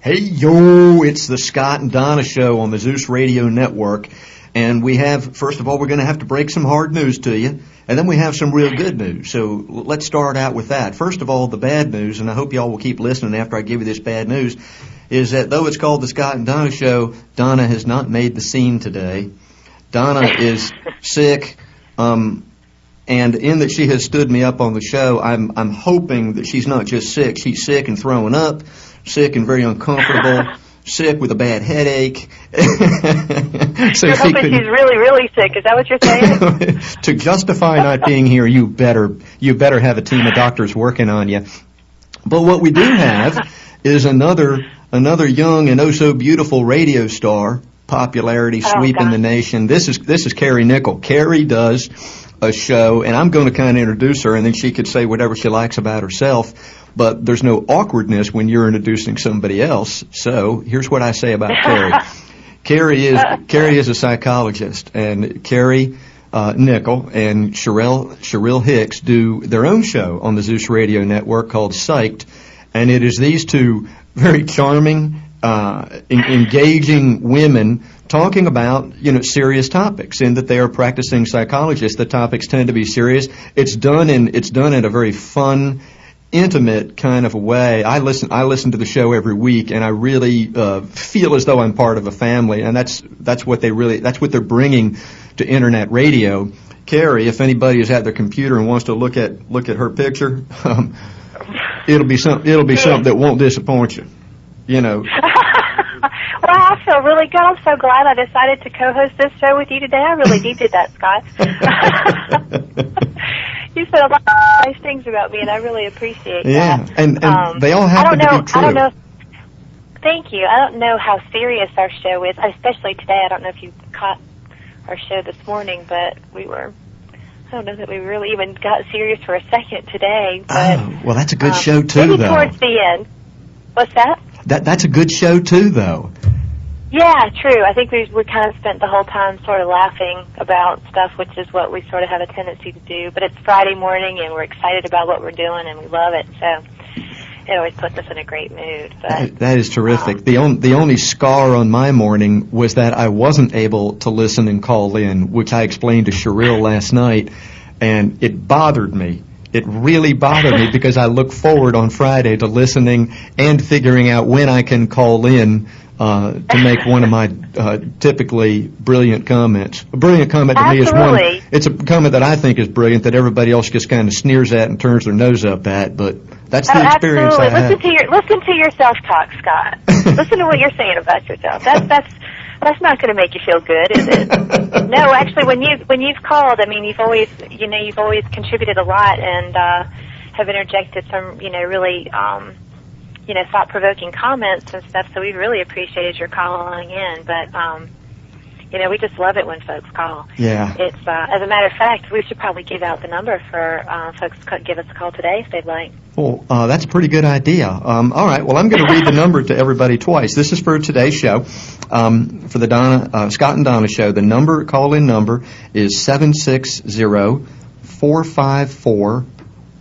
Hey, yo, it's the Scott and Donna show on the Zeus Radio Network. And we have, first of all, we're going to have to break some hard news to you. And then we have some real good news. So let's start out with that. First of all, the bad news, and I hope y'all will keep listening after I give you this bad news, is that though it's called the Scott and Donna show, Donna has not made the scene today. Donna is sick. Um, and in that she has stood me up on the show, I'm I'm hoping that she's not just sick. She's sick and throwing up, sick and very uncomfortable, sick with a bad headache. so you're hoping could, she's really, really sick. Is that what you're saying? to justify not being here, you better you better have a team of doctors working on you. But what we do have is another another young and oh so beautiful radio star, popularity oh, sweeping God. the nation. This is this is Carrie Nickel. Carrie does a show, and I'm going to kind of introduce her, and then she could say whatever she likes about herself. But there's no awkwardness when you're introducing somebody else. So here's what I say about Carrie. Carrie is Carrie is a psychologist, and Carrie uh, Nickel and Sherelle Sherrill Hicks do their own show on the Zeus Radio Network called Psyched, and it is these two very charming, uh, en- engaging women talking about you know serious topics in that they are practicing psychologists. The topics tend to be serious. It's done in it's done in a very fun intimate kind of a way. I listen i listen to the show every week and i really uh, feel as though i'm part of a family and that's that's what they really that's what they're bringing to internet radio. Carrie if anybody is at their computer and wants to look at look at her picture um, it'll be some it'll be something that won't disappoint you you know well, I feel really good. I'm so glad I decided to co-host this show with you today. I really needed that, Scott. you said a lot of nice things about me, and I really appreciate yeah. that. Yeah, and, and um, they all happen know, to be true. I don't know. Thank you. I don't know how serious our show is, especially today. I don't know if you caught our show this morning, but we were I don't know that we really even got serious for a second today. But, oh, well, that's a good um, show too, maybe though. towards the end. What's that? That that's a good show too, though. Yeah, true. I think we we kind of spent the whole time sort of laughing about stuff, which is what we sort of have a tendency to do. But it's Friday morning, and we're excited about what we're doing, and we love it. So it always puts us in a great mood. But That, is terrific. um, the on, the only scar on my morning was that I wasn't able to listen and call in, which I explained to Sherrill last night, and it bothered me. It really bothered me because I look forward on Friday to listening and figuring out when I can call in uh, to make one of my uh, typically brilliant comments. A brilliant comment to me is Absolutely. one. It's a comment that I think is brilliant that everybody else just kind of sneers at and turns their nose up at, but that's the Oh, experience absolutely. I Listen have. to your listen to your self talk, Scott. listen to what you're saying about yourself. That's that's that's not going to make you feel good, is it? no, actually, when you when you've called, I mean, you've always you know you've always contributed a lot and uh, have interjected some you know really um, you know thought provoking comments and stuff. So we've really appreciated your calling in, but. Um, you know, we just love it when folks call. Yeah. It's uh, as a matter of fact, we should probably give out the number for uh, folks to give us a call today if they'd like. Well, uh, that's a pretty good idea. Um, all right. Well, I'm going to read the number to everybody twice. This is for today's show, um, for the Donna uh, Scott and Donna show. The number call-in number is seven six zero four five four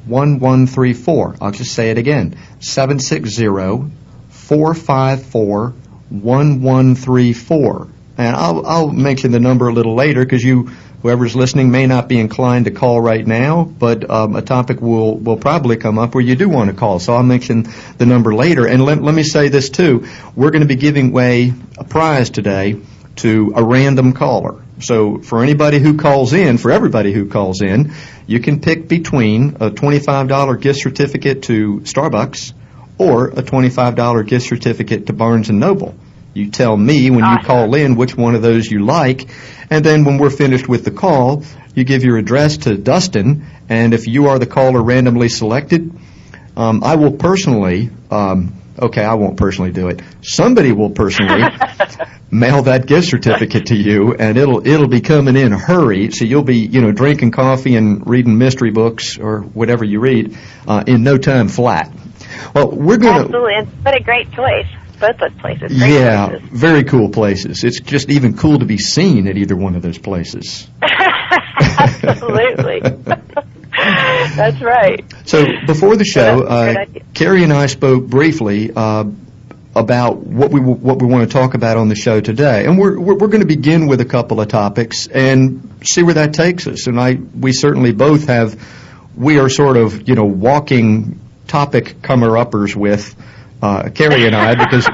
one one three four. I'll just say it again: seven six zero four five four one one three four. And I'll I'll mention the number a little later because you whoever's listening may not be inclined to call right now, but um, a topic will will probably come up where you do want to call. So I'll mention the number later. And let, let me say this too: we're going to be giving away a prize today to a random caller. So for anybody who calls in, for everybody who calls in, you can pick between a $25 gift certificate to Starbucks or a $25 gift certificate to Barnes & Noble. You tell me when you call in which one of those you like, and then when we're finished with the call, you give your address to Dustin, and if you are the caller randomly selected, um, I will personally, um, okay, I won't personally do it. Somebody will personally mail that gift certificate to you, and it'll it'll be coming in a hurry. So you'll be you know drinking coffee and reading mystery books or whatever you read uh, in no time flat. Well, we're gonna. Absolutely, what a great choice. Both those places. Great Yeah, places. very cool places. It's just even cool to be seen at either one of those places. Absolutely. That's right. So before the show, Well, that's a good uh. Carrie and I spoke briefly uh, about what we what we want to talk about on the show today. And we're we're, we're going to begin with a couple of topics and see where that takes us. And I we certainly both have we are sort of you know walking topic comer uppers with uh, Carrie and I because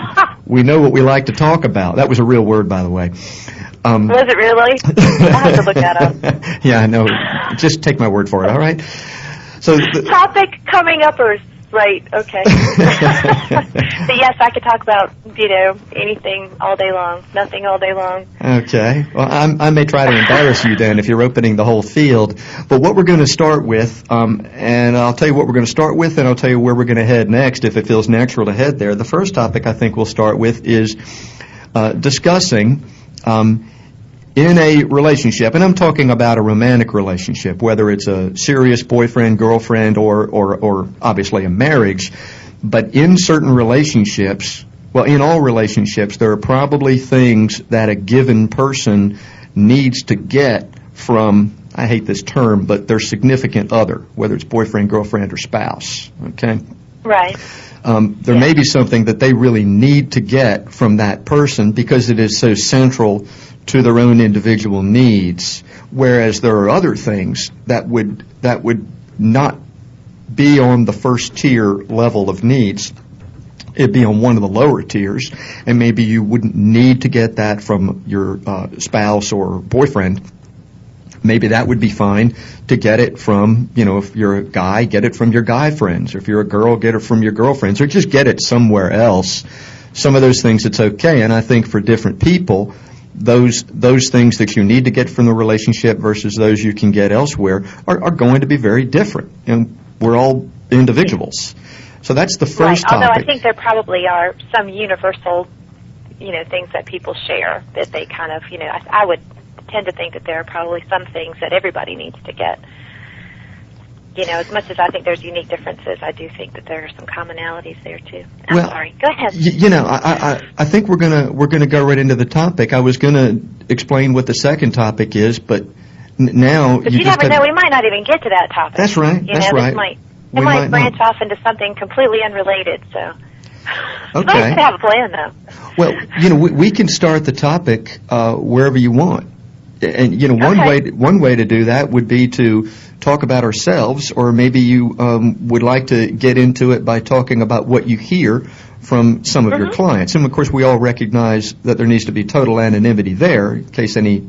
we know what we like to talk about. That was a real word, by the way. Um, Was it really? I have to look that up. yeah, no, just take my word for it. All right. So the, Topic coming uppers. Right. Okay. so yes, I could talk about you know anything all day long, nothing all day long. Okay. Well, I'm, I may try to embarrass you then if you're opening the whole field. But what we're going to start with, um, and I'll tell you what we're going to start with, and I'll tell you where we're going to head next if it feels natural to head there. The first topic I think we'll start with is uh, discussing. Um, in a relationship, and I'm talking about a romantic relationship, whether it's a serious boyfriend, girlfriend, or, or, or obviously a marriage, but in certain relationships, well, in all relationships, there are probably things that a given person needs to get from, I hate this term, but their significant other, whether it's boyfriend, girlfriend, or spouse. Okay? Right. Um, there may be something that they really need to get from that person because it is so central to their own individual needs, whereas there are other things that would that would not be on the first tier level of needs. It'd be on one of the lower tiers, and maybe you wouldn't need to get that from your uh, spouse or boyfriend. Maybe that would be fine to get it from, you know, if you're a guy, get it from your guy friends. Or if you're a girl, get it from your girlfriends, or just get it somewhere else. Some of those things it's okay, and I think for different people, those those things that you need to get from the relationship versus those you can get elsewhere are, are going to be very different. And we're all individuals. So that's the Right. first Although I think there probably are some universal, you know, things that people share that they kind of, you know, I, I would tend to think that there are probably some things that everybody needs to get. You know, as much as I think there's unique differences, I do think that there are some commonalities there too. I'm Well, sorry. Go ahead. Y- You know, I, I, I think we're gonna we're gonna go right into the topic. I was gonna explain what the second topic is, but n- now But you, you, never know. We might not even get to that topic. That's right, You that's know, right. Might, We it might might branch not. off into something completely unrelated. So. Okay. nice to have a plan, though. Well, you know, we, we can start the topic uh, wherever you want, and you know, one Okay. way one way to do that would be to talk about ourselves, or maybe you um, would like to get into it by talking about what you hear from some of your Mhm. clients. And of course, we all recognize that there needs to be total anonymity there, in case any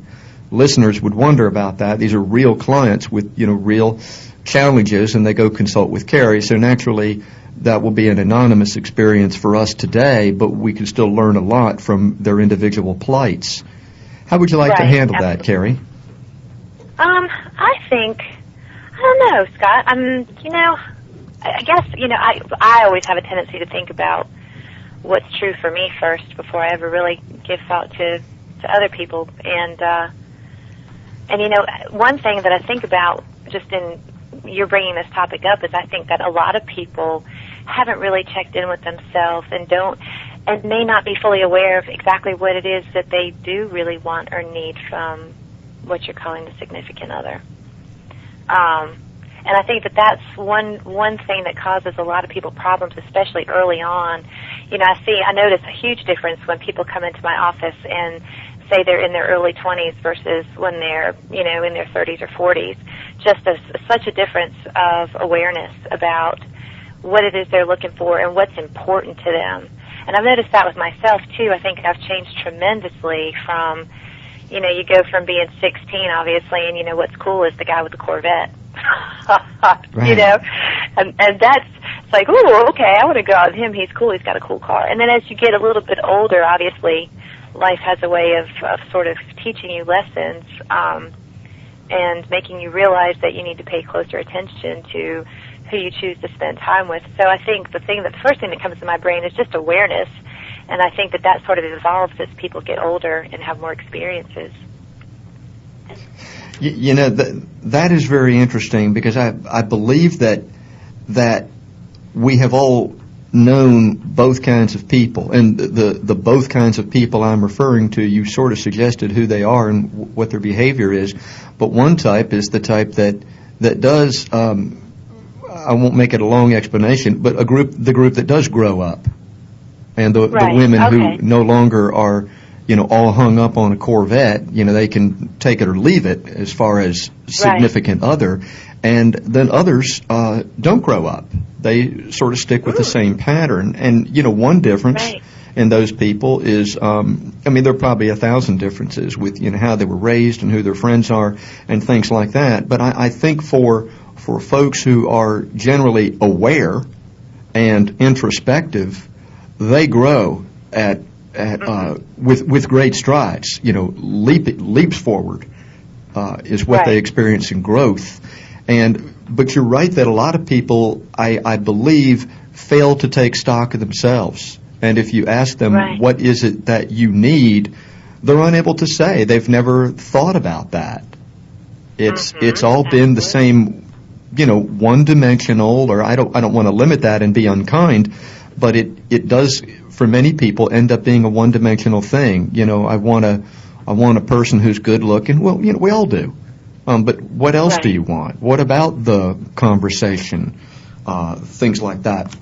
listeners would wonder about that. These are real clients with you know real challenges, and they go consult with Carrie. So naturally, that will be an anonymous experience for us today, but we can still learn a lot from their individual plights. How would you like to Right, handle that. Carrie? Um, I think I don't know, Scott. Um, you know, I I guess you know I I always have a tendency to think about what's true for me first before I ever really give thought to to other people. And uh, and you know, one thing that I think about just in you're bringing this topic up is I think that a lot of people haven't really checked in with themselves and don't and may not be fully aware of exactly what it is that they do really want or need from what you're calling the significant other. Um, and I think that that's one one thing that causes a lot of people problems, especially early on. You know, I see, I notice a huge difference when people come into my office and say they're in their early 20s versus when they're, you know, in their 30s or 40s. Just a, such a difference of awareness about what it is they're looking for and what's important to them. And I've noticed that with myself too. I think I've changed tremendously from, you know, you go from being 16 obviously, and you know what's cool is the guy with the Corvette. You know, and and that's it's like, oh, okay, I want to go out with him. He's cool. He's got a cool car. And then as you get a little bit older, obviously, life has a way of, of sort of teaching you lessons um, and making you realize that you need to pay closer attention to who you choose to spend time with. So I think the thing that the first thing that comes to my brain is just awareness, and I think that that sort of evolves as people get older and have more experiences. Y- You know, th- that is very interesting because I, I believe that that we have all known both kinds of people, and the, the the both kinds of people I'm referring to, you sort of suggested who they are and w- what their behavior is. But one type is the type that that does. Um, I won't make it a long explanation, but a group, the group that does grow up, and the, Right, the women okay. who no longer are, you know, all hung up on a Corvette. You know, they can take it or leave it as far as significant other, and then others uh, don't grow up. They sort of stick with the same pattern. And you know, one difference Right. in those people is, um, I mean, there are probably a thousand differences with you know how they were raised and who their friends are and things like that. But I, I think for for folks who are generally aware and introspective, they grow at at uh, with with great strides. You know, leap leaps forward uh, is what they experience in growth. And but you're right that a lot of people, I, I believe, fail to take stock of themselves. And if you ask them Right. what is it that you need, they're unable to say. They've never thought about that. It's Mhm, it's all been the same, you know, one dimensional. Or I don't I don't want to limit that and be unkind, but it it does for many people end up being a one dimensional thing. You know, I want a I want a person who's good looking. Well, you know, we all do. Um, but what else do you want? What about the conversation? Uh, things like that.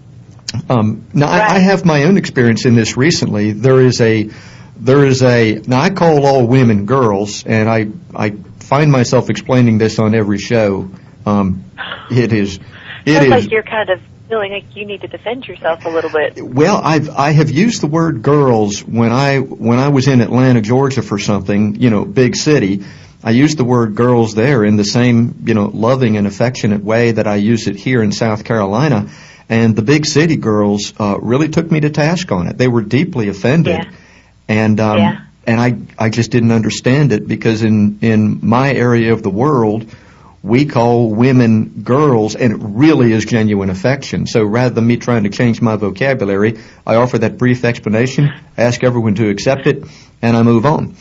Um, now, I, I have my own experience in this recently. There is a, there is a. Now, I call all women girls, and I, I find myself explaining this on every show. Um, it is, it Sounds is. like you're kind of feeling like you need to defend yourself a little bit. Well, I've I have used the word girls when I when I was in Atlanta, Georgia for something, you know, big city. I used the word girls there in the same, you know, loving and affectionate way that I use it here in South Carolina. And the big city girls uh, really took me to task on it. They were deeply offended, Yeah. and um, Yeah. and I I just didn't understand it because in in my area of the world, we call women girls, and it really is genuine affection. So rather than me trying to change my vocabulary, I offer that brief explanation, ask everyone to accept it, and I move on.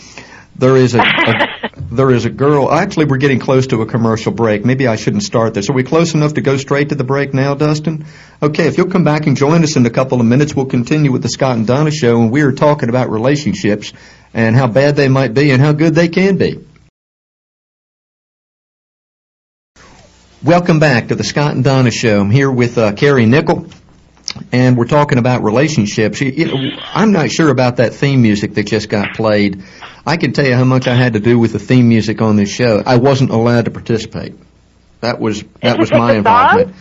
There is a, a there is a girl. Actually, we're getting close to a commercial break. Maybe I shouldn't start this. Are we close enough to go straight to the break now, Dustin? Okay, if you'll come back and join us in a couple of minutes, we'll continue with the Scott and Donna show, and we are talking about relationships and how bad they might be and how good they can be. Welcome back to the Scott and Donna Show. I'm here with uh, Carrie Nickel, and we're talking about relationships. You- know, I'm not sure about that theme music that just got played. I can tell you how much I had to do with the theme music on this show. I wasn't allowed to participate. That was that was my the song? involvement.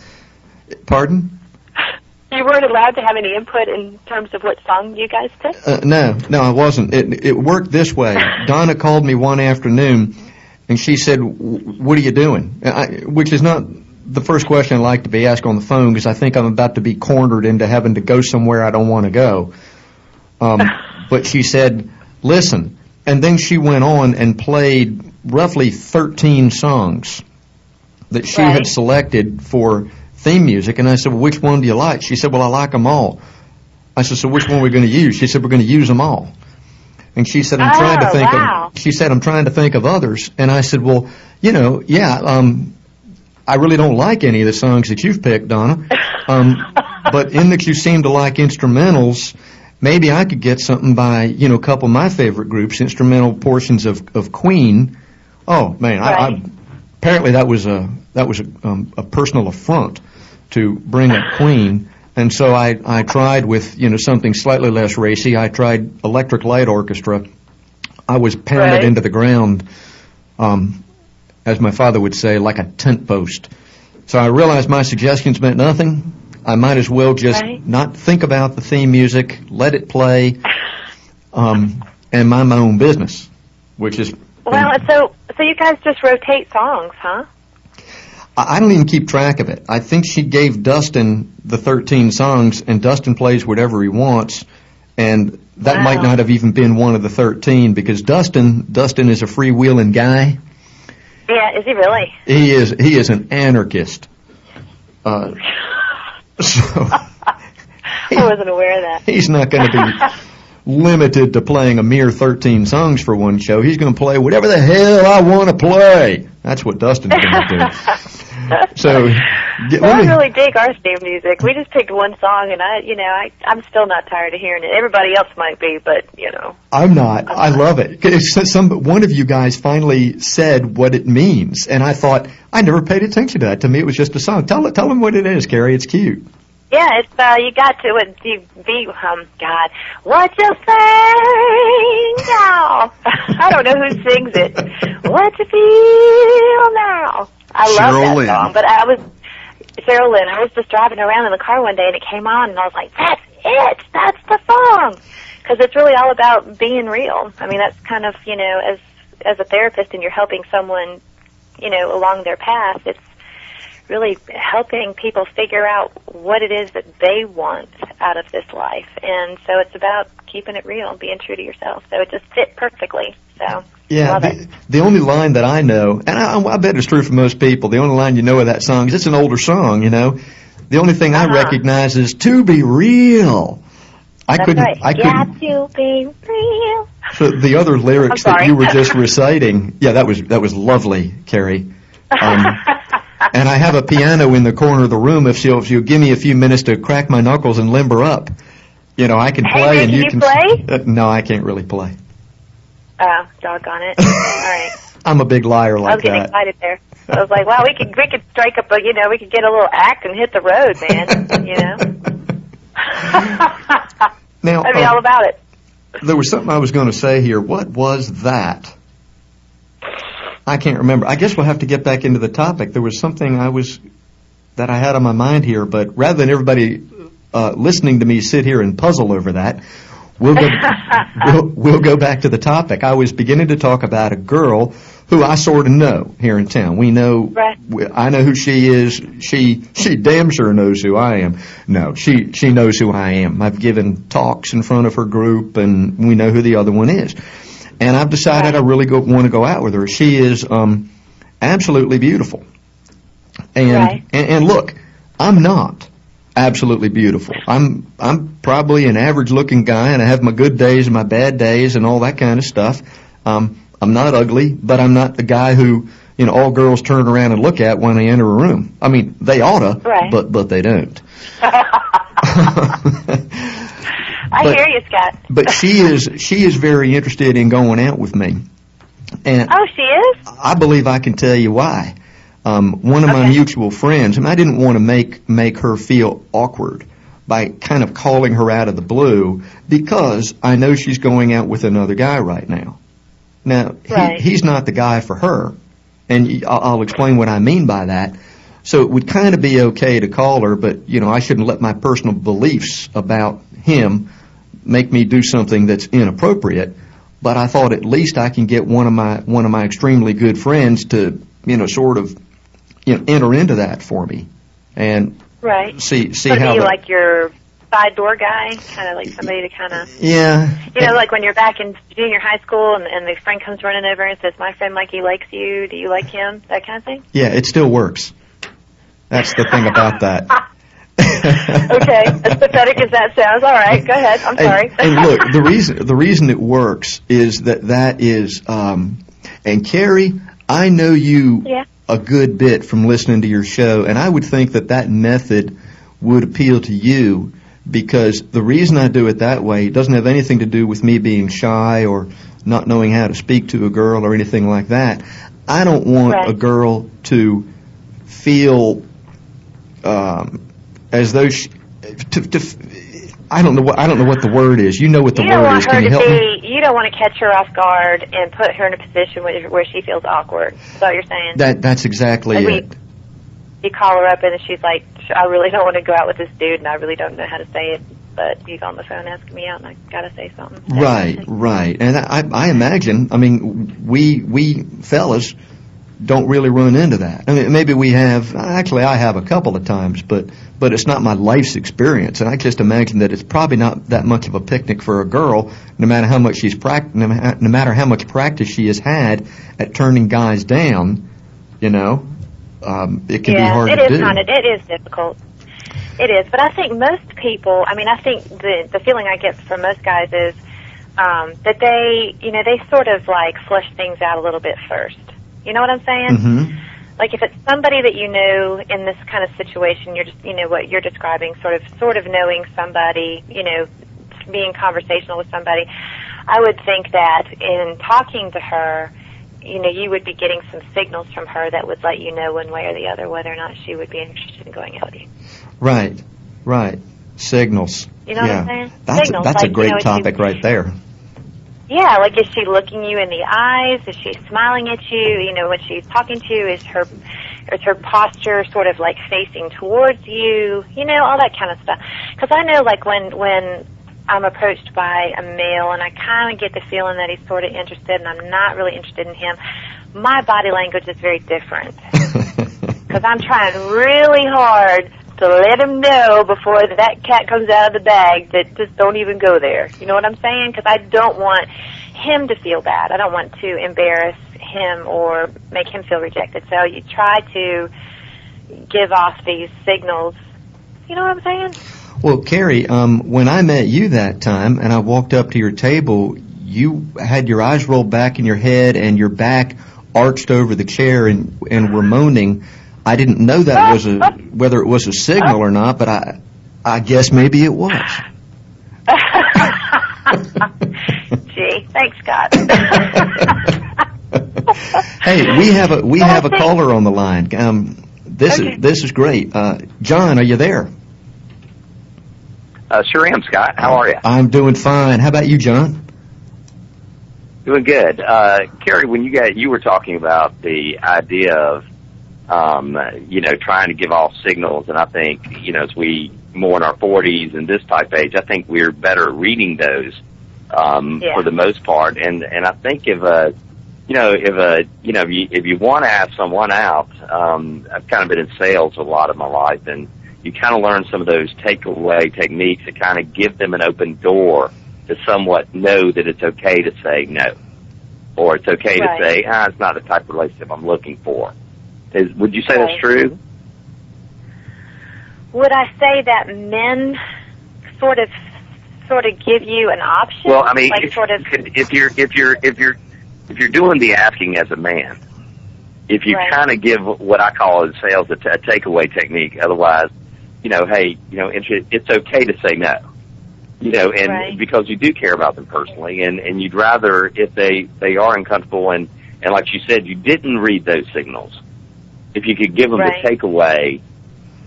Pardon? You weren't allowed to have any input in terms of what song you guys picked? Uh, no, no, I wasn't. It, it worked this way. Donna called me one afternoon, and she said, "What are you doing?" I, which is not the first question I like to be asked on the phone because I think I'm about to be cornered into having to go somewhere I don't want to go. Um, but she said, "Listen," and then she went on and played roughly 13 songs that she had selected for theme music, and I said, well, "Which one do you like?" She said, "Well, I like them all." I said, "So which one are we going to use?" She said, "We're going to use them all." And she said, "I'm trying to Oh, think wow. of." She said, "I'm trying to think of others." And I said, "Well, you know, yeah, um, I really don't like any of the songs that you've picked, Donna. Um, but in that you seem to like instrumentals, maybe I could get something by you know a couple of my favorite groups, instrumental portions of of Queen. Oh man, I, I apparently that was a that was a, um, a personal affront to bring up Queen. And so I, I tried with you know something slightly less racy. I tried Electric Light Orchestra. I was pounded Right. into the ground, um, as my father would say, like a tent post. So I realized my suggestions meant nothing. I might as well just Right. not think about the theme music, let it play, um, and mind my own business, which is Well, so so you guys just rotate songs, huh? I don't even keep track of it. I think she gave Dustin the 13 songs, and Dustin plays whatever he wants, and that Wow. might not have even been one of the 13 because Dustin Dustin is a freewheeling guy. Yeah, is he really? He is he is an anarchist. Uh, so I wasn't aware of that. he's not going to be limited to playing a mere 13 songs for one show. He's going to play whatever the hell I want to play. That's what Dustin's going to do. So, get, Well, I really dig our theme music. We just picked one song, and I, you know, I, I'm still not tired of hearing it. Everybody else might be, but you know, I'm not. I love it. Some one of you guys finally said what it means, and I thought I never paid attention to that. To me, it was just a song. Tell tell them what it is, Carrie. It's cute. Yeah, it's uh, you got to it. You be um, God, what you say now? I don't know who sings it. What you feel now? I love that Lynn. song, but I was Cheryl Lynn. I was just driving around in the car one day and it came on, and I was like, "That's it! That's the song!" Because it's really all about being real. I mean, that's kind of you know, as as a therapist, and you're helping someone, you know, along their path. It's really helping people figure out what it is that they want out of this life. And so it's about keeping it real, being true to yourself. So it just fit perfectly. So Yeah, the, the only line that I know, and I, I bet it's true for most people, the only line you know of that song is it's an older song, you know. The only thing I Uh-huh. recognize is "To Be Real." I That's couldn't. right. I couldn't. Got to be real. So the other lyrics that you were just reciting, yeah, that was that was lovely, Carrie. Um, and I have a piano in the corner of the room. If you'll if you'll give me a few minutes to crack my knuckles and limber up, you know, I can play man, and can you you can. play? Uh, no, I can't really play. Oh, doggone it. All right. I'm a big liar like that. I was getting that. excited there. I was like, wow, we could we could strike up a you know, we could get a little act and hit the road, man. You know? Now, I'd be uh, all about it. there was something I was going to say here. What was that? I can't remember. I guess we'll have to get back into the topic. There was something I was that I had on my mind here, but rather than everybody uh, listening to me sit here and puzzle over that, we'll go we'll, we'll go back to the topic. I was beginning to talk about a girl who I sort of know here in town. We know Right. I know who she is. She she damn sure knows who I am. No, she she knows who I am. I've given talks in front of her group, and we know who the other one is. And I've decided Right. I really go, want to go out with her. She is um, absolutely beautiful. And, Right. and and look, I'm not absolutely beautiful. I'm I'm probably an average looking guy, and I have my good days and my bad days and all that kind of stuff. Um, I'm not ugly, but I'm not the guy who you know all girls turn around and look at when they enter a room. I mean, they oughta, Right. but but they don't. I But- hear you, Scott. but she is she is very interested in going out with me, and Oh, she is? I believe I can tell you why. Um, one of my mutual friends, and I didn't want to make make her feel awkward by kind of calling her out of the blue because I know she's going out with another guy right now. Now Right. he, he's not the guy for her, and I'll explain what I mean by that. So it would kind of be okay to call her, but you know I shouldn't let my personal beliefs about him make me do something that's inappropriate. But I thought at least I can get one of my one of my extremely good friends to you know sort of you know enter into that for me and Right. see see So how that- like your side door guy? Kind of like somebody to kind of, yeah you know, like when you're back in junior high school and, and the friend comes running over and says, my friend Mikey likes you. Do you like him? That kind of thing? yeah it still works. That's the thing about that. okay. As pathetic as that sounds. All right. Go ahead. I'm sorry. And, and look, the reason the reason it works is that that is, um, and Carrie, I know you Yeah. A good bit from listening to your show, and I would think that that method would appeal to you because the reason I do it that way doesn't have anything to do with me being shy or not knowing how to speak to a girl or anything like that. I don't want Right. a girl to feel um, as though she, to, to, I don't know what I don't know what the word is. You know what the you word is. Can you help me? be. You don't want to catch her off guard and put her in a position where, where she feels awkward. Is what you're saying? That that's exactly we- it. you call her up and she's like, I really don't want to go out with this dude, and I really don't know how to say it, but he's on the phone asking me out, and I gotta say something. Right, kind of thing. right. And I, I imagine, I mean, we we fellas don't really run into that. I mean, maybe we have. Actually, I have a couple of times, but but it's not my life's experience. And I just imagine that it's probably not that much of a picnic for a girl, no matter how much she's prac- no, matter how much practice she has had at turning guys down. You know, um, it can yeah, be hard it to is do. kind of it is difficult. It is, but I think most people. I mean, I think the the feeling I get from most guys is um, that they, you know, they sort of like flush things out a little bit first. You know what I'm saying? hmm like if it's somebody that you know in this kind of situation you're just you know what you're describing sort of sort of knowing somebody you know being conversational with somebody i would think that in talking to her you know you would be getting some signals from her that would let you know one way or the other whether or not she would be interested in going out with you Right, Right. Signals. You know what yeah. I'm saying? That's, Signals, that's like, a you great know, if you- topic right there. Yeah, like is she looking you in the eyes? Is she smiling at you? You know, when she's talking to you, is her is her posture sort of like facing towards you? You know, all that kind of stuff. Because I know, like when when I'm approached by a male and I kind of get the feeling that he's sort of interested, and I'm not really interested in him. My body language is very different because I'm trying really hard to let him know before that cat comes out of the bag that just don't even go there. You know what I'm saying? Because I don't want him to feel bad. I don't want to embarrass him or make him feel rejected. So you try to give off these signals. You know what I'm saying? Well, Carrie, um, when I met you that time and I walked up to your table, you had your eyes rolled back in your head and your back arched over the chair and, and were moaning. I didn't know that was a whether it was a signal or not, but I I guess maybe it was. Gee, thanks, Scott. hey, we have a we have a caller on the line. Um, this Okay. is this is great. Uh, John, are you there? Uh, sure am, Scott. How are you? I'm doing fine. How about you, John? Doing good. Uh, Carrie, when you got you were talking about the idea of um, you know trying to give off signals, and I think you know as we more in our 40s and this type age, I think we're better reading those um, Yeah. for the most part. And and I think if a you know if a you know if you if you want to ask someone out, um, I've kind of been in sales a lot of my life, and you kind of learn some of those takeaway techniques to kind of give them an open door to somewhat know that it's okay to say no, or it's okay Right. to say, ah, it's not the type of relationship I'm looking for. Is, would you say Right. that's true? Would I say that men sort of sort of give you an option? Well, I mean, like if, sort of if you're if you're if you're if you're doing the asking as a man, if you Right. kind of give what I call in sales a, t- a takeaway technique, otherwise, you know, hey, you know, it's, it's okay to say no. You know, and Right. because you do care about them personally, and and you'd rather if they they are uncomfortable and and like you said, you didn't read those signals. If you could give them Right. the takeaway,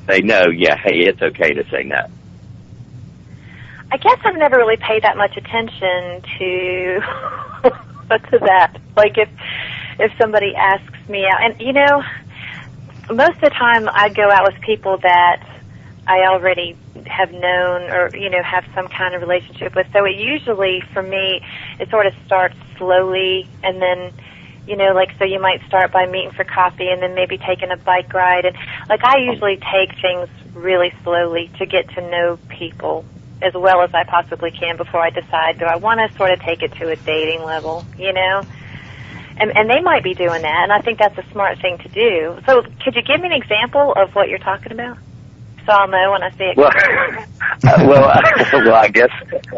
they know, yeah, hey, it's okay to say no. I guess I've never really paid that much attention to to that. Like if if somebody asks me out, and you know, most of the time I go out with people that I already have known or you know have some kind of relationship with. So it usually for me it sort of starts slowly and then you know like so you might start by meeting for coffee and then maybe taking a bike ride and like I usually take things really slowly to get to know people as well as I possibly can before I decide do I want to sort of take it to a dating level, you know? And and they might be doing that and I think that's a smart thing to do. So could you give me an example of what you're talking about? So I'll know when I see it. Well, uh, well, uh, well. I guess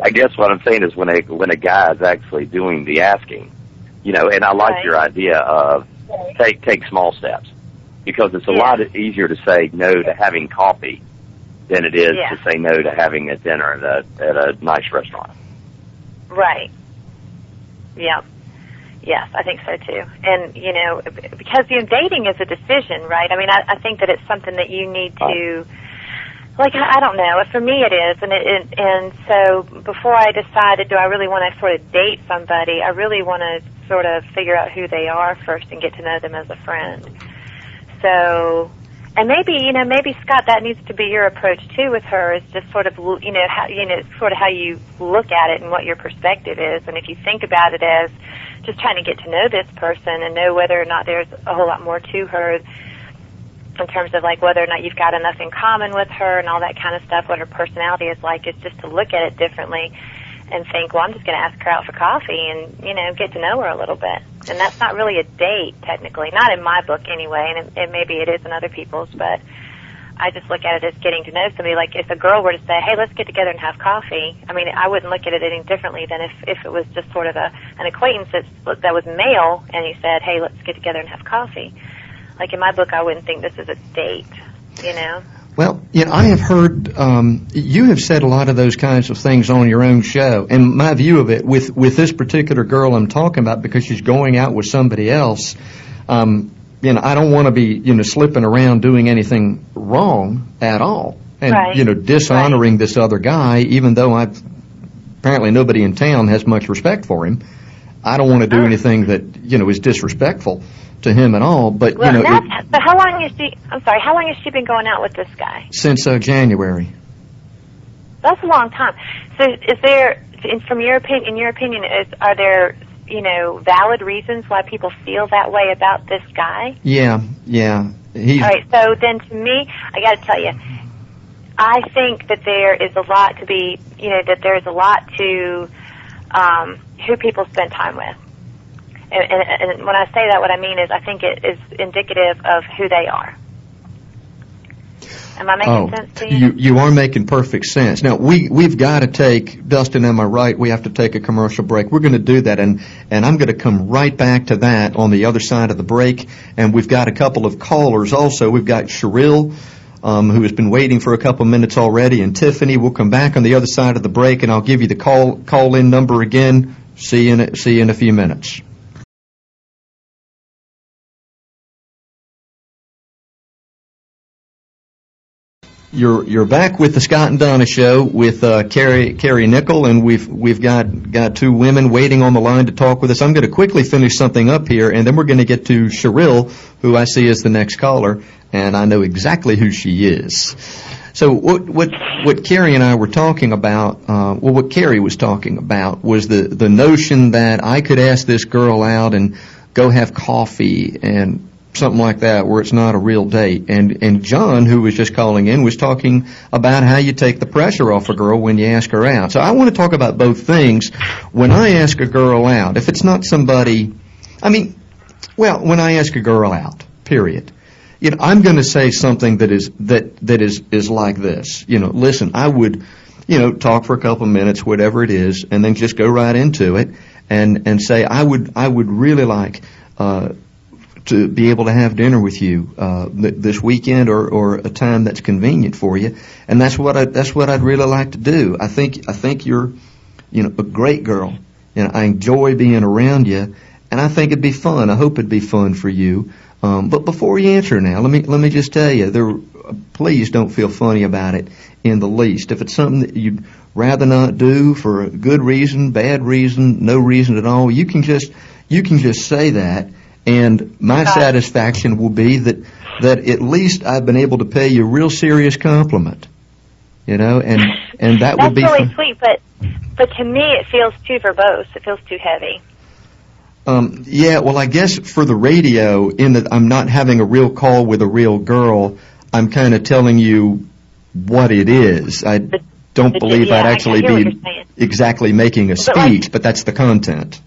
I guess what I'm saying is when a when a guy is actually doing the asking, you know, and I like Right. your idea of take take small steps because it's a Yeah. lot easier to say no to having coffee than it is Yeah. to say no to having a dinner at a at a nice restaurant. Right. Yeah. Yes, I think so too. And you know, because you know, dating is a decision, right? I mean, I, I think that it's something that you need to. Like I don't know. For me, it is, and it, it and so before I decided, do I really want to sort of date somebody? I really want to sort of figure out who they are first and get to know them as a friend. So, and maybe you know, maybe Scott, that needs to be your approach too with her. Is just sort of you know how you know sort of how you look at it and what your perspective is, and if you think about it as just trying to get to know this person and know whether or not there's a whole lot more to her in terms of like whether or not you've got enough in common with her and all that kind of stuff, what her personality is like, is just to look at it differently and think, well, I'm just going to ask her out for coffee and, you know, get to know her a little bit. And that's not really a date, technically. Not in my book, anyway, and, it, and maybe it is in other people's, but I just look at it as getting to know somebody. Like if a girl were to say, hey, let's get together and have coffee, I mean, I wouldn't look at it any differently than if, if it was just sort of a, an acquaintance that, that was male and he said, hey, let's get together and have coffee. Like in my book, I wouldn't think this is a date, you know? Well, you know, I have heard um, you have said a lot of those kinds of things on your own show, and my view of it with with this particular girl I'm talking about because she's going out with somebody else. Um, you know, I don't want to be you know slipping around doing anything wrong at all. and Right. you know dishonoring this other guy, even though I've apparently nobody in town has much respect for him. I don't want to do Oh. anything that you know is disrespectful to him at all. But Well, you know, it- so how long has she? I'm sorry. How long has she been going out with this guy? since uh, January. That's a long time. So, is there, in, from your opinion, in your opinion, is are there, you know, valid reasons why people feel that way about this guy? Yeah, yeah. He's All right. So then, to me, I got to tell you, I think that there is a lot to be, you know, that there is a lot to um, who people spend time with. And, and, and when I say that, what I mean is, I think it is indicative of who they are. Am I making Oh, sense to you? you you are making perfect sense. Now we we've got to take Dustin. Am I right? We have to take a commercial break. We're going to do that, and and I'm going to come right back to that on the other side of the break. And we've got a couple of callers also. We've got Cheryl. Um, who has been waiting for a couple minutes already, and Tiffany. We'll come back on the other side of the break, and I'll give you the call call in number again. See you in see you in a few minutes. You're you're back with the Scott and Donna show with uh, Carrie Carrie Nickel, and we've we've got got two women waiting on the line to talk with us. I'm going to quickly finish something up here, and then we're going to get to Cheryl, who I see as the next caller, and I know exactly who she is. So what what what Carrie and I were talking about, uh, well, what Carrie was talking about was the the notion that I could ask this girl out and go have coffee and something like that where it's not a real date. And and John, who was just calling in, was talking about how you take the pressure off a girl when you ask her out. So I want to talk about both things. When I ask a girl out, if it's not somebody, I mean, well, when I ask a girl out, period. You know, I'm going to say something that is that that is is like this. You know, listen, I would, you know, talk for a couple of minutes, whatever it is, and then just go right into it, and and say I would I would really like. Uh, to be able to have dinner with you uh, th- this weekend or, or a time that's convenient for you, and that's what I that's what I'd really like to do. I think I think you're, you know, a great girl, and I enjoy being around you, and I think it'd be fun. I hope it'd be fun for you. Um, but before you answer now, let me let me just tell you, there, please don't feel funny about it in the least. If it's something that you'd rather not do for a good reason, bad reason, no reason at all, you can just you can just say that and my Got it. satisfaction will be that that at least I've been able to pay you a real serious compliment. You know, and and that would be really fun. sweet, but but to me it feels too verbose. It feels too heavy. Um, yeah, well, I guess for the radio, in that I'm not having a real call with a real girl, I'm kind of telling you what it is. I don't believe yeah, I'd actually be exactly making a speech, but that's the content.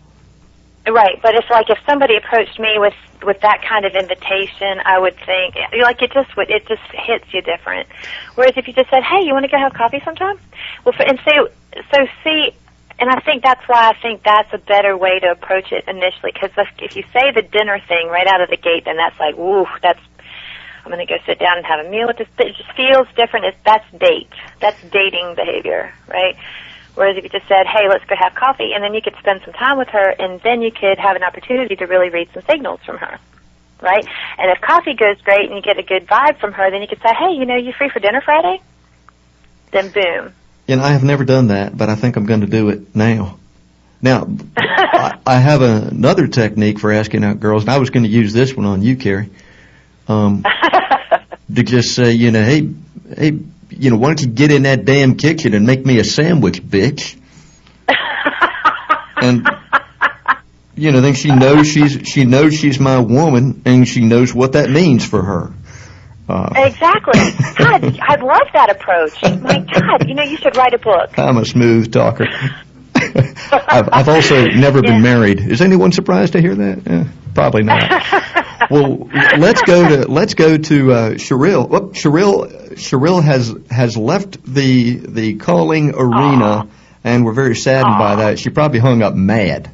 Right, but it's like if somebody approached me with with that kind of invitation, I would think like it just would it just hits you different. Whereas if you just said, "Hey, you want to go have coffee sometime?" Well, for, and so so see, and I think that's why I think that's a better way to approach it initially. Because if you say the dinner thing right out of the gate, then that's like, "Ooh, that's." I'm going to go sit down and have a meal with this. It just feels different. It's, that's date. That's dating behavior, right? Whereas if you just said, hey, let's go have coffee, and then you could spend some time with her, and then you could have an opportunity to really read some signals from her, right? And if coffee goes great and you get a good vibe from her, then you could say, hey, you know, you free for dinner Friday? Then boom. And I have never done that, but I think I'm going to do it now. Now, I, I have another technique for asking out girls, and I was going to use this one on you, Carrie. Um, to just say, you know, hey, hey, you know, why don't you get in that damn kitchen and make me a sandwich, bitch? And you know, then she knows she's she knows she's my woman, and she knows what that means for her. Uh, exactly. God, I love that approach. My God, you know, you should write a book. I'm a smooth talker. I've, I've also never been married. Is anyone surprised to hear that? Eh, probably not. Well, let's go to let's go to uh, Cheryl. Oh, Cheryl Cheryl has has left the the calling arena, and we're very saddened by that. She probably hung up mad.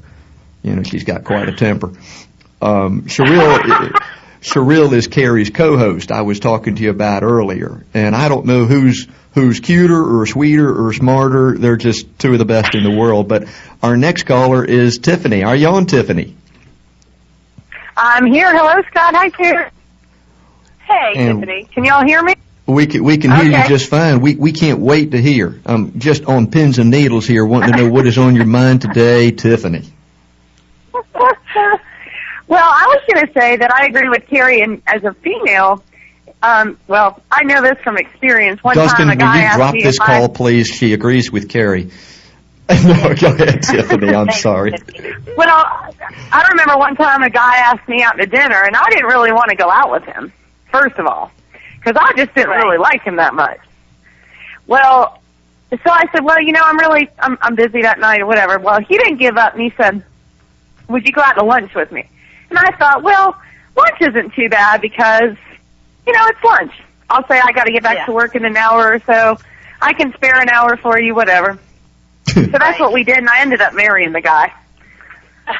You know, she's got quite a temper. Um, Cheryl. Cheryl is Carrie's co-host I was talking to you about earlier, and I don't know who's who's cuter or sweeter or smarter. They're just two of the best in the world. But our next caller is Tiffany. Are you on, Tiffany? I'm here. Hello, Scott. Hi, Carrie. Hey, And- Tiffany. Can y'all hear me? We can, we can hear you just fine. We, we can't wait to hear. I'm just on pins and needles here, wanting to know what is on your mind today, Tiffany. well, I was going to say that I agree with Carrie, and as a female, um, well, I know this from experience. One Dustin, time, a will guy you asked drop me this if I- call, please? She agrees with Carrie. no, go ahead, Tiffany. I'm sorry. Well, I remember one time a guy asked me out to dinner, and I didn't really want to go out with him. First of all, because I just didn't Right. really like him that much. Well, so I said, "Well, you know, I'm really, I'm, I'm busy that night or whatever." Well, he didn't give up, and he said, "Would you go out to lunch with me?" And I thought, well, lunch isn't too bad because, you know, it's lunch. I'll say I got to get back Yeah. to work in an hour or so. I can spare an hour for you, whatever. So that's what we did, and I ended up marrying the guy.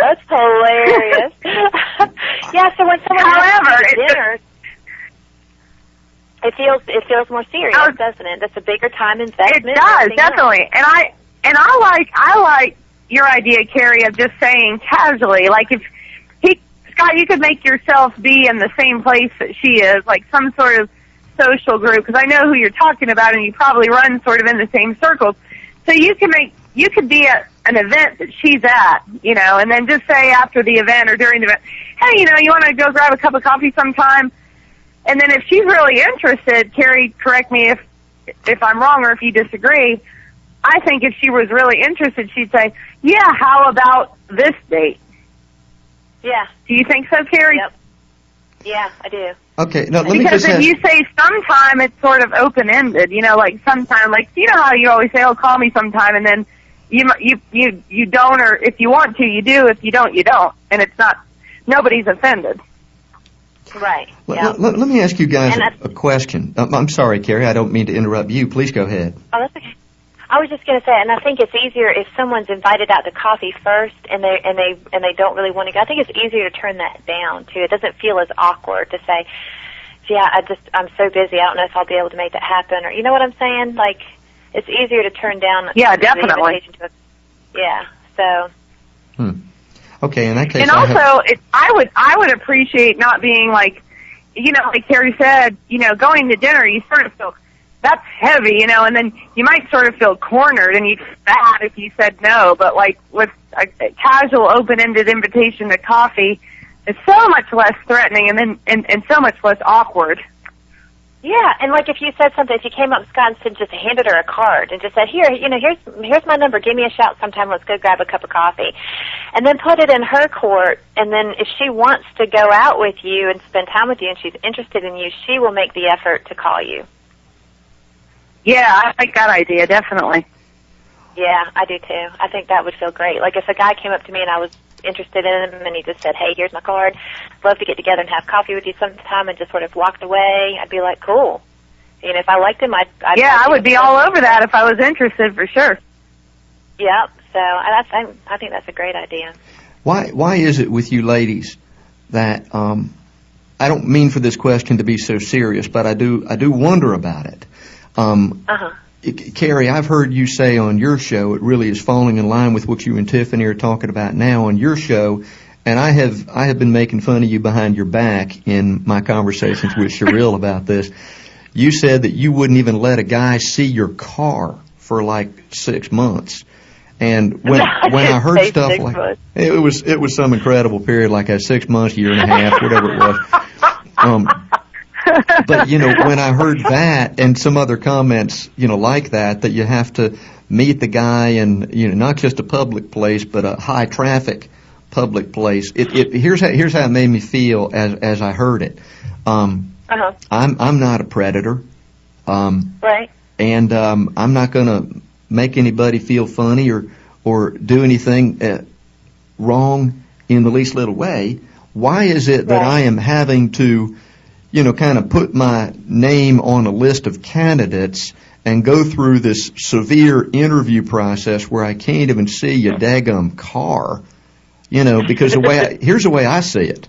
That's hilarious. yeah, so when someone However, asks you to dinner, it feels it feels more serious, Oh. doesn't it? That's a bigger time investment. It does everything else. definitely, and I and I like I like your idea, Carrie, of just saying casually, like if he Scott, you could make yourself be in the same place that she is, like some sort of social group, because I know who you're talking about, and you probably run sort of in the same circles. So you can make you could be at an event that she's at, you know, and then just say after the event or during the event, hey, you know, you want to go grab a cup of coffee sometime? And then if she's really interested, Carrie, correct me if if I'm wrong or if you disagree. I think if she was really interested, she'd say, "Yeah, how about this date?" Yeah. Do you think so, Carrie? Yep. Yeah, I do. Okay, now let me Because just if ask. you say sometime, it's sort of open ended. You know, like sometime, like you know how you always say, "Oh, call me sometime," and then you mu- you you you don't, or if you want to, you do. If you don't, you don't, and it's not. Nobody's offended. Right. let, yeah. let- let me ask you guys a, a question. Um, I'm sorry, Carrie. I don't mean to interrupt you. Please go ahead. Oh, that's okay. I was just going to say, and I think it's easier if someone's invited out to coffee first, and they and they and they don't really want to go. I think it's easier to turn that down too. It doesn't feel as awkward to say, "Yeah, I just I'm so busy. I don't know if I'll be able to make that happen." Or you know what I'm saying? Like, it's easier to turn down. Yeah, the definitely. to a- yeah. So Hmm. Okay, in that case, and I have- also, it, I would I would appreciate not being like, you know, like Carrie said, you know, going to dinner, you sort of feel that's heavy, you know, and then you might sort of feel cornered and you feel bad if you said no. But like with a, a casual, open-ended invitation to coffee, it's so much less threatening and then and, and so much less awkward. Yeah, and like if you said something, if you came up and just handed her a card and just said, "Here, you know, here's here's my number. Give me a shout sometime. Let's go grab a cup of coffee," and then put it in her court. And then if she wants to go out with you and spend time with you, and she's interested in you, she will make the effort to call you. Yeah, I like that idea definitely. Yeah, I do too. I think that would feel great. Like if a guy came up to me and I was interested in him and he just said, "Hey, here's my card. I'd love to get together and have coffee with you sometime," and just sort of walked away, I'd be like, "Cool." And if I liked him, I'd, I'd Yeah, I would be all over that if I was interested for sure. Yep. So I, I, I think that's a great idea. Why why is it with you ladies that um, I don't mean for this question to be so serious, but I do I do wonder about it. Um, Uh huh. it- Carrie, I've heard you say on your show it really is falling in line with what you and Tiffany are talking about now on your show, and I have I have been making fun of you behind your back in my conversations with Cheryl about this. You said that you wouldn't even let a guy see your car for like six months. And when I when I heard stuff like months. it was it was some incredible period, like a six months, year and a half, whatever it was. Um, but you know, when I heard that and some other comments, you know, like that, that you have to meet the guy in, you know, not just a public place, but a high traffic public place. It, it here's how here's how it made me feel as as I heard it. Um, Uh huh. I'm I'm not a predator, um, Right. and um, I'm not going to make anybody feel funny or or do anything uh, wrong in the least little way. Why is it that Right. I am having to, you know, kind of put my name on a list of candidates and go through this severe interview process where I can't even see a daggum car? You know, because the way I, here's the way I see it.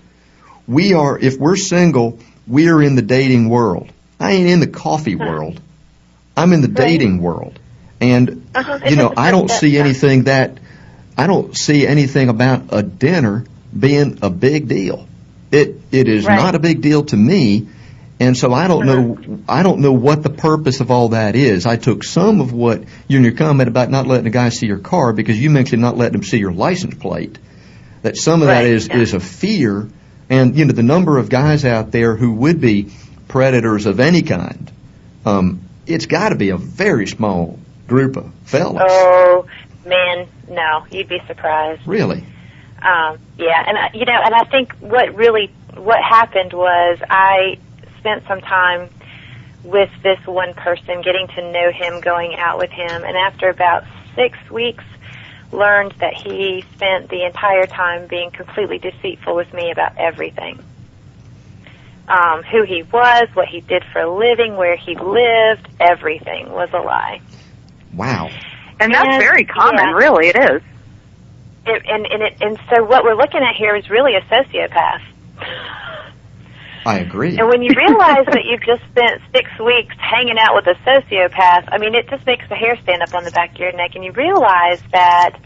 We are, if we're single, we are in the dating world. I ain't in the coffee world. I'm in the dating world. And, Uh-huh. you know, I don't see anything that, I don't see anything about a dinner being a big deal. It it is Right. not a big deal to me, and so I don't know I don't know what the purpose of all that is. I took some of what you and your comment about not letting a guy see your car because you mentioned not letting him see your license plate. That some of that Right, is yeah. is a fear, and you know the number of guys out there who would be predators of any kind. Um, it's got to be a very small group of fellas. Oh man, no, you'd be surprised. Really? Um, yeah, and I- you know, and I think what really what happened was I spent some time with this one person, getting to know him, going out with him, and after about six weeks, learned that he spent the entire time being completely deceitful with me about everything. Um, who he was, what he did for a living, where he lived, everything was a lie. Wow. And that's And- very common, yeah. really. It is. It, and and it, and so what we're looking at here is really a sociopath. I agree. And when you realize that you've just spent six weeks hanging out with a sociopath, I mean, it just makes the hair stand up on the back of your neck, and you realize that,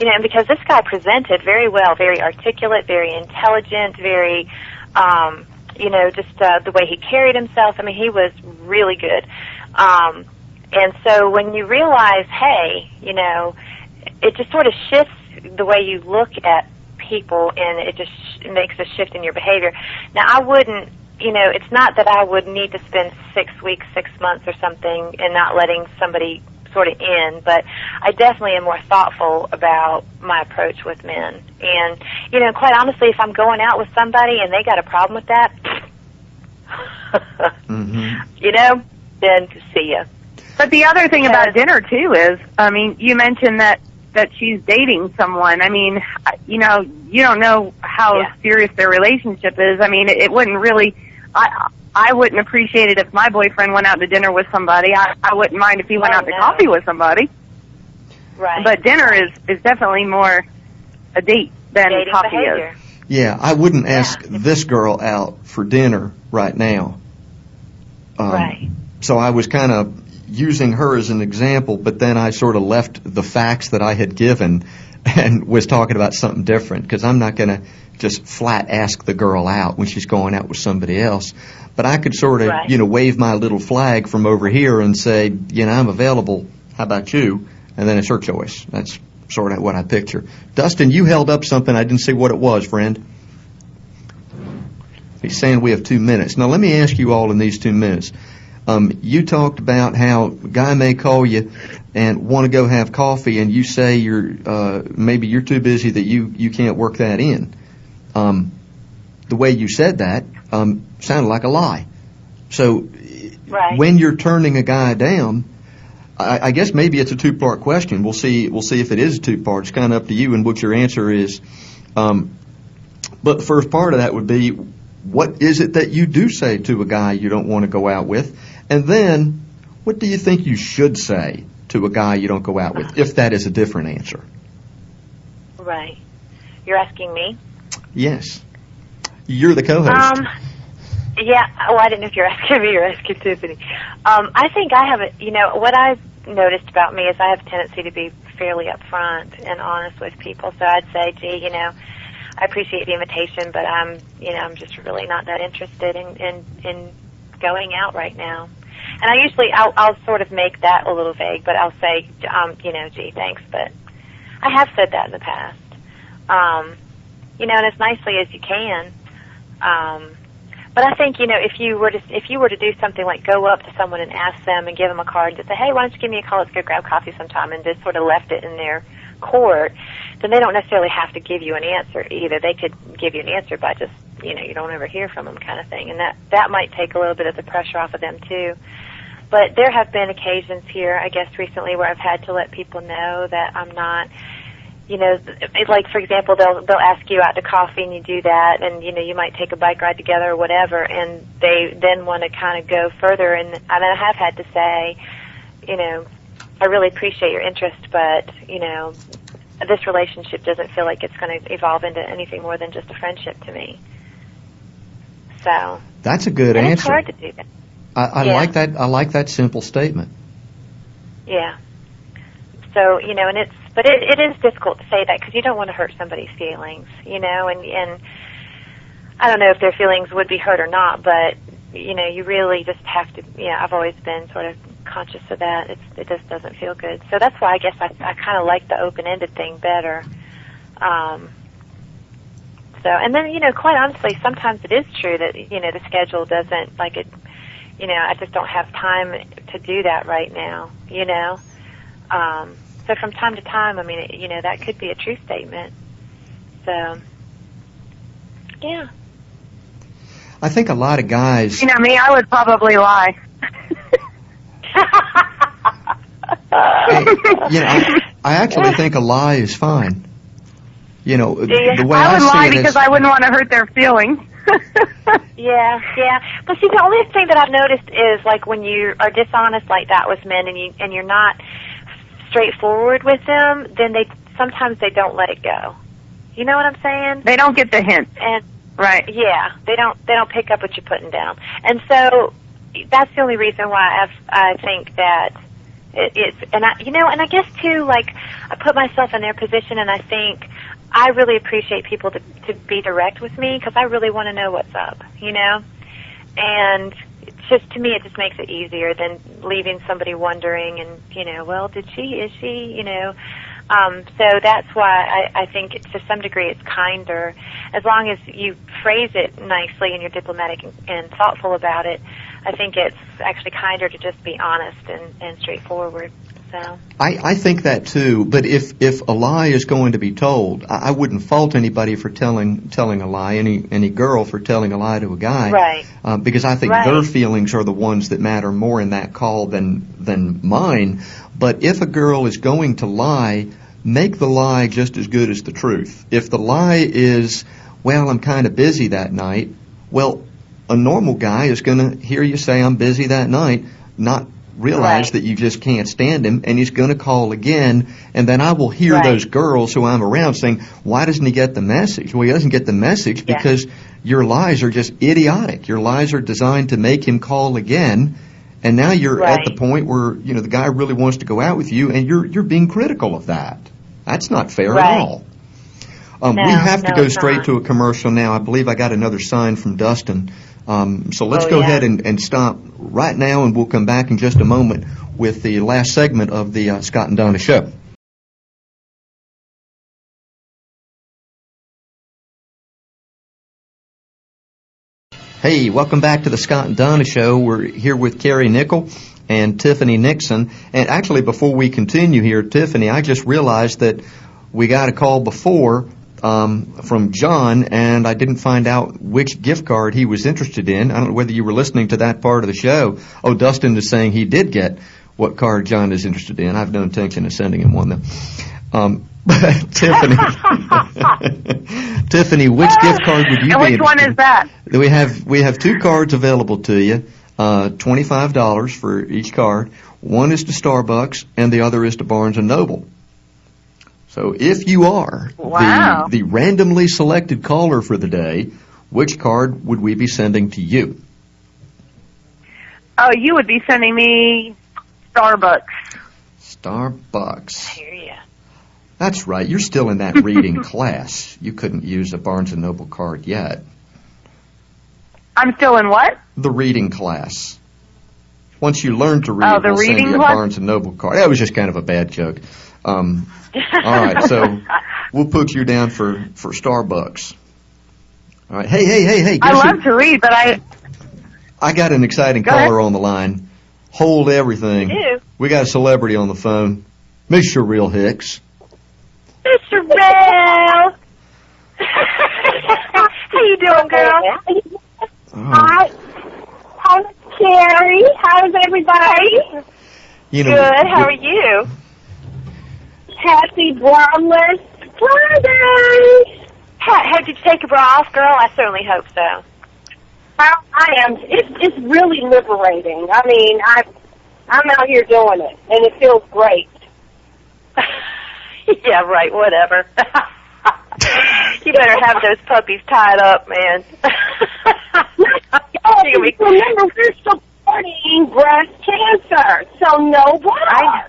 you know, and because this guy presented very well, very articulate, very intelligent, very, um, you know, just uh, the way he carried himself. I mean, he was really good. Um, and so when you realize, hey, you know, it just sort of shifts the way you look at people and it just sh- makes a shift in your behavior. Now, I wouldn't, you know, it's not that I would need to spend six weeks, six months or something and not letting somebody sort of in, but I definitely am more thoughtful about my approach with men. And, you know, quite honestly, if I'm going out with somebody and they got a problem with that, hmm you know, then to see ya. But the other thing Yes. about dinner too is, I mean, you mentioned that that she's dating someone. I mean, you know, you don't know how Yeah. serious their relationship is. I mean, it, it wouldn't really. I I wouldn't appreciate it if my boyfriend went out to dinner with somebody. I I wouldn't mind if he went Oh, out to coffee with somebody. Right. But dinner is is definitely more a date than dating coffee behavior. is. Yeah, I wouldn't ask Yeah. this girl out for dinner right now. Um, Right. So I was kind of using her as an example, but then I sort of left the facts that I had given and was talking about something different because I'm not going to just flat ask the girl out when she's going out with somebody else. But I could sort of, Right. you know, wave my little flag from over here and say, you know, I'm available. How about you? And then it's her choice. That's sort of what I picture. Dustin, you held up something. I didn't see what it was, friend. He's saying we have two minutes. Now, let me ask you all in these two minutes. Um, you talked about how a guy may call you and want to go have coffee, and you say you're uh, maybe you're too busy that you you can't work that in. Um, the way you said that um, sounded like a lie. So, Right. when you're turning a guy down, I, I guess maybe it's a two part question. We'll see. We'll see if it is a two part. It's kind of up to you and what your answer is. Um, but the first part of that would be, what is it that you do say to a guy you don't want to go out with, and then what do you think you should say to a guy you don't go out with, if that is a different answer? Right. You're asking me? Yes, you're the co-host. Um, yeah. Oh, I didn't know if you're asking me or asking Tiffany. Um, I think I have a. You know, what I've noticed about me is I have a tendency to be fairly upfront and honest with people. So I'd say, gee, you know, I appreciate the invitation, but I'm, you know, I'm just really not that interested in in, in going out right now. And I usually, I'll, I'll sort of make that a little vague, but I'll say, um, you know, gee, thanks, but I have said that in the past. Um, you know, and as nicely as you can. Um, but I think you know if you were to if you were to do something like go up to someone and ask them and give them a card and say, hey, why don't you give me a call? Let's go grab coffee sometime, and just sort of left it in their court, then they don't necessarily have to give you an answer either. They could give you an answer by just you know you don't ever hear from them kind of thing, and that that might take a little bit of the pressure off of them too. But there have been occasions here, I guess recently, where I've had to let people know that I'm not you know, it, like for example, they'll they'll ask you out to coffee and you do that, and you know you might take a bike ride together or whatever, and they then want to kind of go further, and I have had to say, you know, I really appreciate your interest, but you know, this relationship doesn't feel like it's going to evolve into anything more than just a friendship to me. So That's a good and it's answer. hard to do that. I, I Yeah. like that. I like that simple statement. Yeah. So you know, and it's but it, it is difficult to say that because you don't want to hurt somebody's feelings, you know, and and I don't know if their feelings would be hurt or not, but you know, you really just have to. Yeah, I've always been sort of conscious of that. It's, it just doesn't feel good. So that's why I guess I, I kind of like the open-ended thing better. Um, so, and then you know, quite honestly, sometimes it is true that you know the schedule doesn't like it. You know, I just don't have time to do that right now. You know, um, so from time to time, I mean, it, you know, that could be a true statement. So, yeah. I think a lot of guys. You know me, I would probably lie. you know, I, I actually think a lie is fine. You know, Do the way I I, would see lie it because is, I wouldn't want to hurt their feelings. Yeah, yeah. But see, the only thing that I've noticed is like when you are dishonest like that with men, and you and you're not straightforward with them, then they sometimes they don't let it go. You know what I'm saying? they don't get the hint. And Right. yeah, they don't they don't pick up what you're putting down, and so that's the only reason why I've, I think that it, it's and I you know and I guess too like I put myself in their position and I think I really appreciate people to to be direct with me because I really want to know what's up, you know, and it's just to me it just makes it easier than leaving somebody wondering and you know well did she is she you know um, so that's why I, I think it, to some degree it's kinder as long as you phrase it nicely and you're diplomatic and, and thoughtful about it. I think it's actually kinder to just be honest and, and straightforward. So I, I think that too. But if if a lie is going to be told, I, I wouldn't fault anybody for telling telling a lie. Any any girl for telling a lie to a guy. right, uh, because I think Right. their feelings are the ones that matter more in that call than than mine. But if a girl is going to lie, make the lie just as good as the truth. If the lie is, well, I'm kind of busy that night, well, a normal guy is going to hear you say I'm busy that night, not realize Right. that you just can't stand him, and he's going to call again, and then I will hear Right. those girls who I'm around saying, why doesn't he get the message? Well, he doesn't get the message Yeah. because your lies are just idiotic. Your lies are designed to make him call again, and now you're at the point where you know the guy really wants to go out with you, and you're you're being critical of that. That's not fair Right. at all. Um, we No, have to go straight not. to a commercial now. I believe I got another sign from Dustin. Um, so let's Oh, go yeah. ahead and, and stop right now, and we'll come back in just a moment with the last segment of the uh, Scott and Donna show. Hey, welcome back to the Scott and Donna Show. We're here with Carrie Nickel and Tiffany Nixon. And actually, before we continue here, Tiffany, I just realized that we got a call before um, from John, and I didn't find out which gift card he was interested in. I don't know whether you were listening to that part of the show. Oh, Dustin is saying he did get what card John is interested in. I have no intention of sending him one, though. Um, Tiffany, Tiffany, which gift card would you and be which one is that? we have we have two cards available to you. Uh, Twenty five dollars for each card. One is to Starbucks, and the other is to Barnes and Noble. So if you are Wow. the the randomly selected caller for the day, which card would we be sending to you? Oh, you would be sending me Starbucks. Starbucks. hear ya. That's right. You're still in that reading class. You couldn't use a Barnes and Noble card yet. I'm still in what? the reading class. Once you learn to read, Oh, the we'll send you a class? Barnes and Noble card. That was just kind of a bad joke. Um, all right, so we'll put you down for for Starbucks. All right. Hey, hey, hey, hey. I who- love to read, but I I got an exciting Go ahead. caller on the line. Hold everything. You, We got a celebrity on the phone. Mr. Real Hicks. Mr. Real. How you doing, girl? Oh, Hi. How's Carrie? How's everybody? you know, Good. How are you? Happy Braless Friday. How, how did you take a bra off, girl? I certainly hope so. I, I am. It's it's really liberating. I mean, I I'm out here doing it, and it feels great. yeah, right. Whatever. you better have those puppies tied up, man. Oh, You're gonna be- remember we're supporting breast cancer, so no bras.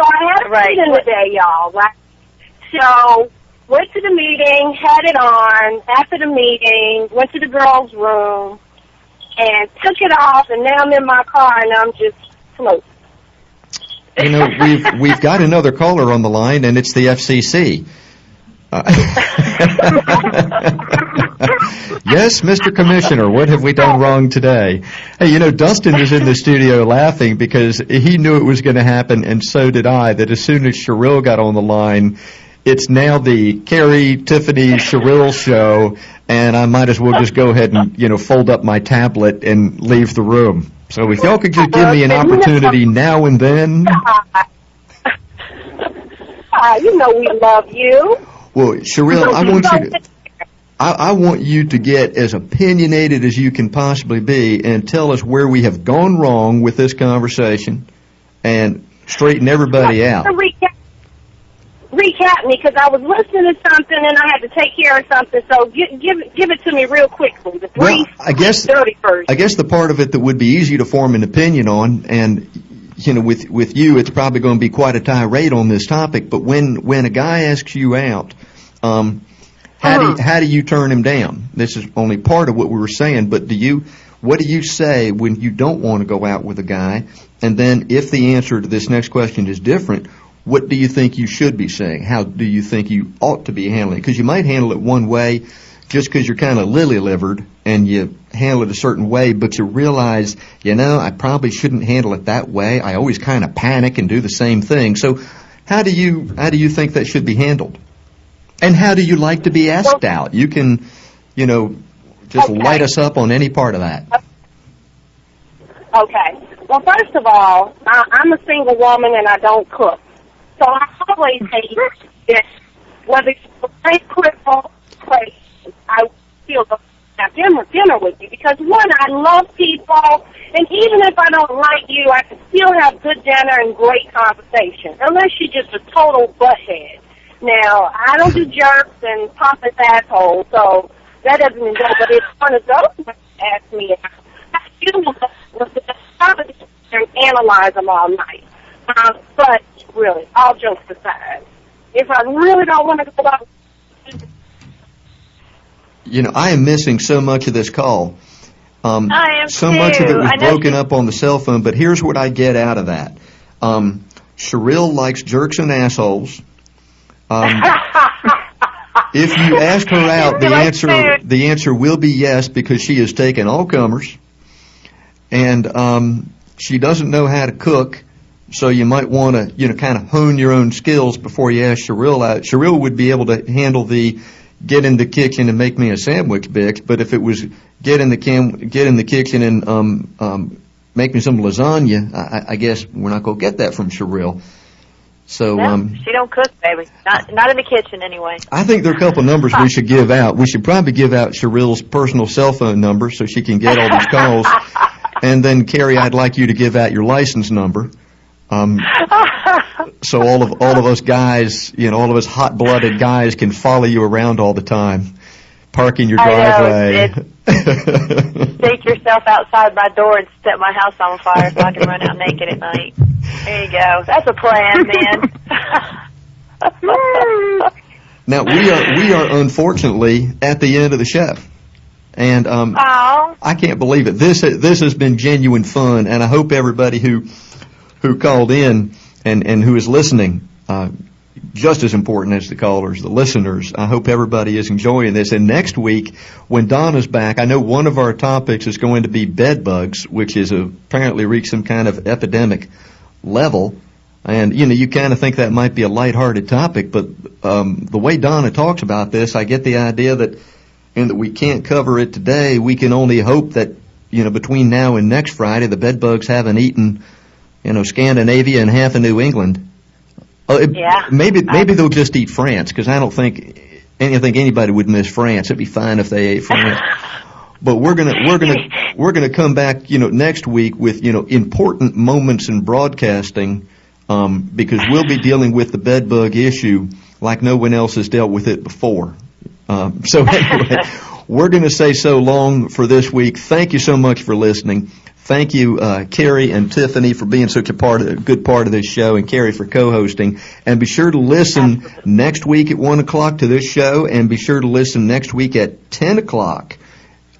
I- So I had a Right. right. today, y'all. Right. So went to the meeting, had it on. After the meeting, went to the girls' room and took it off. And now I'm in my car and I'm just floating. You know, we've we've got another caller on the line, and it's the FCC. Uh, yes, Mr. Commissioner, what have we done wrong today? Hey, you know, Dustin is in the studio laughing because he knew it was going to happen, and so did I, that as soon as Cheryl got on the line, it's now the Carrie, Tiffany, Cheryl show, and I might as well just go ahead and, you know, fold up my tablet and leave the room. So if y'all could just give me an opportunity now and then. Ah, you know we love you. Well, Cheryl, I want you to, I, I want you to get as opinionated as you can possibly be and tell us where we have gone wrong with this conversation and straighten everybody out. Recap, recap me because I was listening to something and I had to take care of something. So give give, give it to me real quickly. The Well, I guess- dirty version. I guess the part of it that would be easy to form an opinion on, and you know, with with you, it's probably going to be quite a tirade on this topic. But when when a guy asks you out, um, how do Uh-huh. you, how do you turn him down? This is only part of what we were saying. But do you what do you say when you don't want to go out with a guy? And then if the answer to this next question is different, what do you think you should be saying? How do you think you ought to be handling it? Because you might handle it one way just because you're kind of lily-livered and you handle it a certain way, but you realize, you know, I probably shouldn't handle it that way. I always kind of panic and do the same thing. So, how do you how do you think that should be handled? And how do you like to be asked out? You can, you know, just Okay. light us up on any part of that. Okay. Well, first of all, I, I'm a single woman and I don't cook. So I always say that whether it's a great critical place, I still go have dinner, dinner with you because one, I love people, and even if I don't like you, I can still have good dinner and great conversation, unless you're just a total butthead. Now, I don't do jerks and pompous assholes, so that doesn't go. But if one of those would ask me, I still will with the and analyze them all night. Um, but really, all jokes aside, if I really don't want to go out, You know, I am missing so much of this call. Um, I am so much of it was broken up on the cell phone, but here's what I get out of that. Um, Cheryl likes jerks and assholes. Um, if you ask her out, the answer the answer will be yes because she has taken all comers, and um, she doesn't know how to cook. So you might want to, you know, kind of hone your own skills before you ask Cheryl out. Cheryl would be able to handle the get in the kitchen and make me a sandwich bitch, but if it was get in the cam, get in the kitchen and um, um, make me some lasagna, I, I- I guess we're not going to get that from Cheryl. So No, um, she don't cook, baby. Not not in the kitchen anyway. I think there are a couple numbers we should give out. We should probably give out Cheryl's personal cell phone number so she can get all these calls. And then, Carrie, I'd like you to give out your license number. Um, so all of all of us guys, you know, all of us hot-blooded guys can follow you around all the time, parking your I know, driveway. Take yourself outside my door and set my house on fire so I can run out naked at night. There you go. That's a plan, man. now we are we are unfortunately at the end of the show, and um, Oh, I can't believe it. This this has been genuine fun, and I hope everybody who who called in and and who is listening, uh, just as important as the callers, the listeners. I hope everybody is enjoying this. And next week, when Donna's back, I know one of our topics is going to be bed bugs, which is apparently reached some kind of epidemic level. And you know, you kind of think that might be a lighthearted topic, but um, the way Donna talks about this, I get the idea that and that we can't cover it today, we can only hope that, you know, between now and next Friday, the bed bugs haven't eaten, you know, Scandinavia and half of New England. Uh, it- Yeah. Maybe, maybe they'll just eat France, because I don't think, I think anybody would miss France. It'd be fine if they ate France. But we're gonna, we're gonna, we're gonna come back, you know, next week with, you know, important moments in broadcasting, um, because we'll be dealing with the bed bug issue like no one else has dealt with it before. Um, so anyway, we're going to say so long for this week. Thank you so much for listening. Thank you, uh, Carrie and Tiffany, for being such a part of, a good part of this show, and Carrie for co-hosting. And be sure to listen next week at one o'clock to this show, and be sure to listen next week at ten o'clock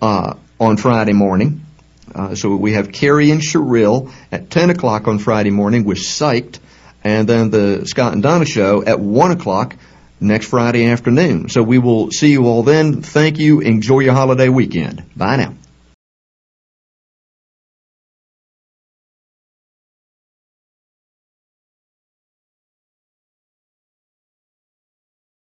uh, on Friday morning. Uh, so we have Carrie and Cheryl at 10 o'clock on Friday morning with Psyched, and then the Scott and Donna show at 1 o'clock next Friday afternoon. So we will see you all then. Thank you. Enjoy your holiday weekend. Bye now.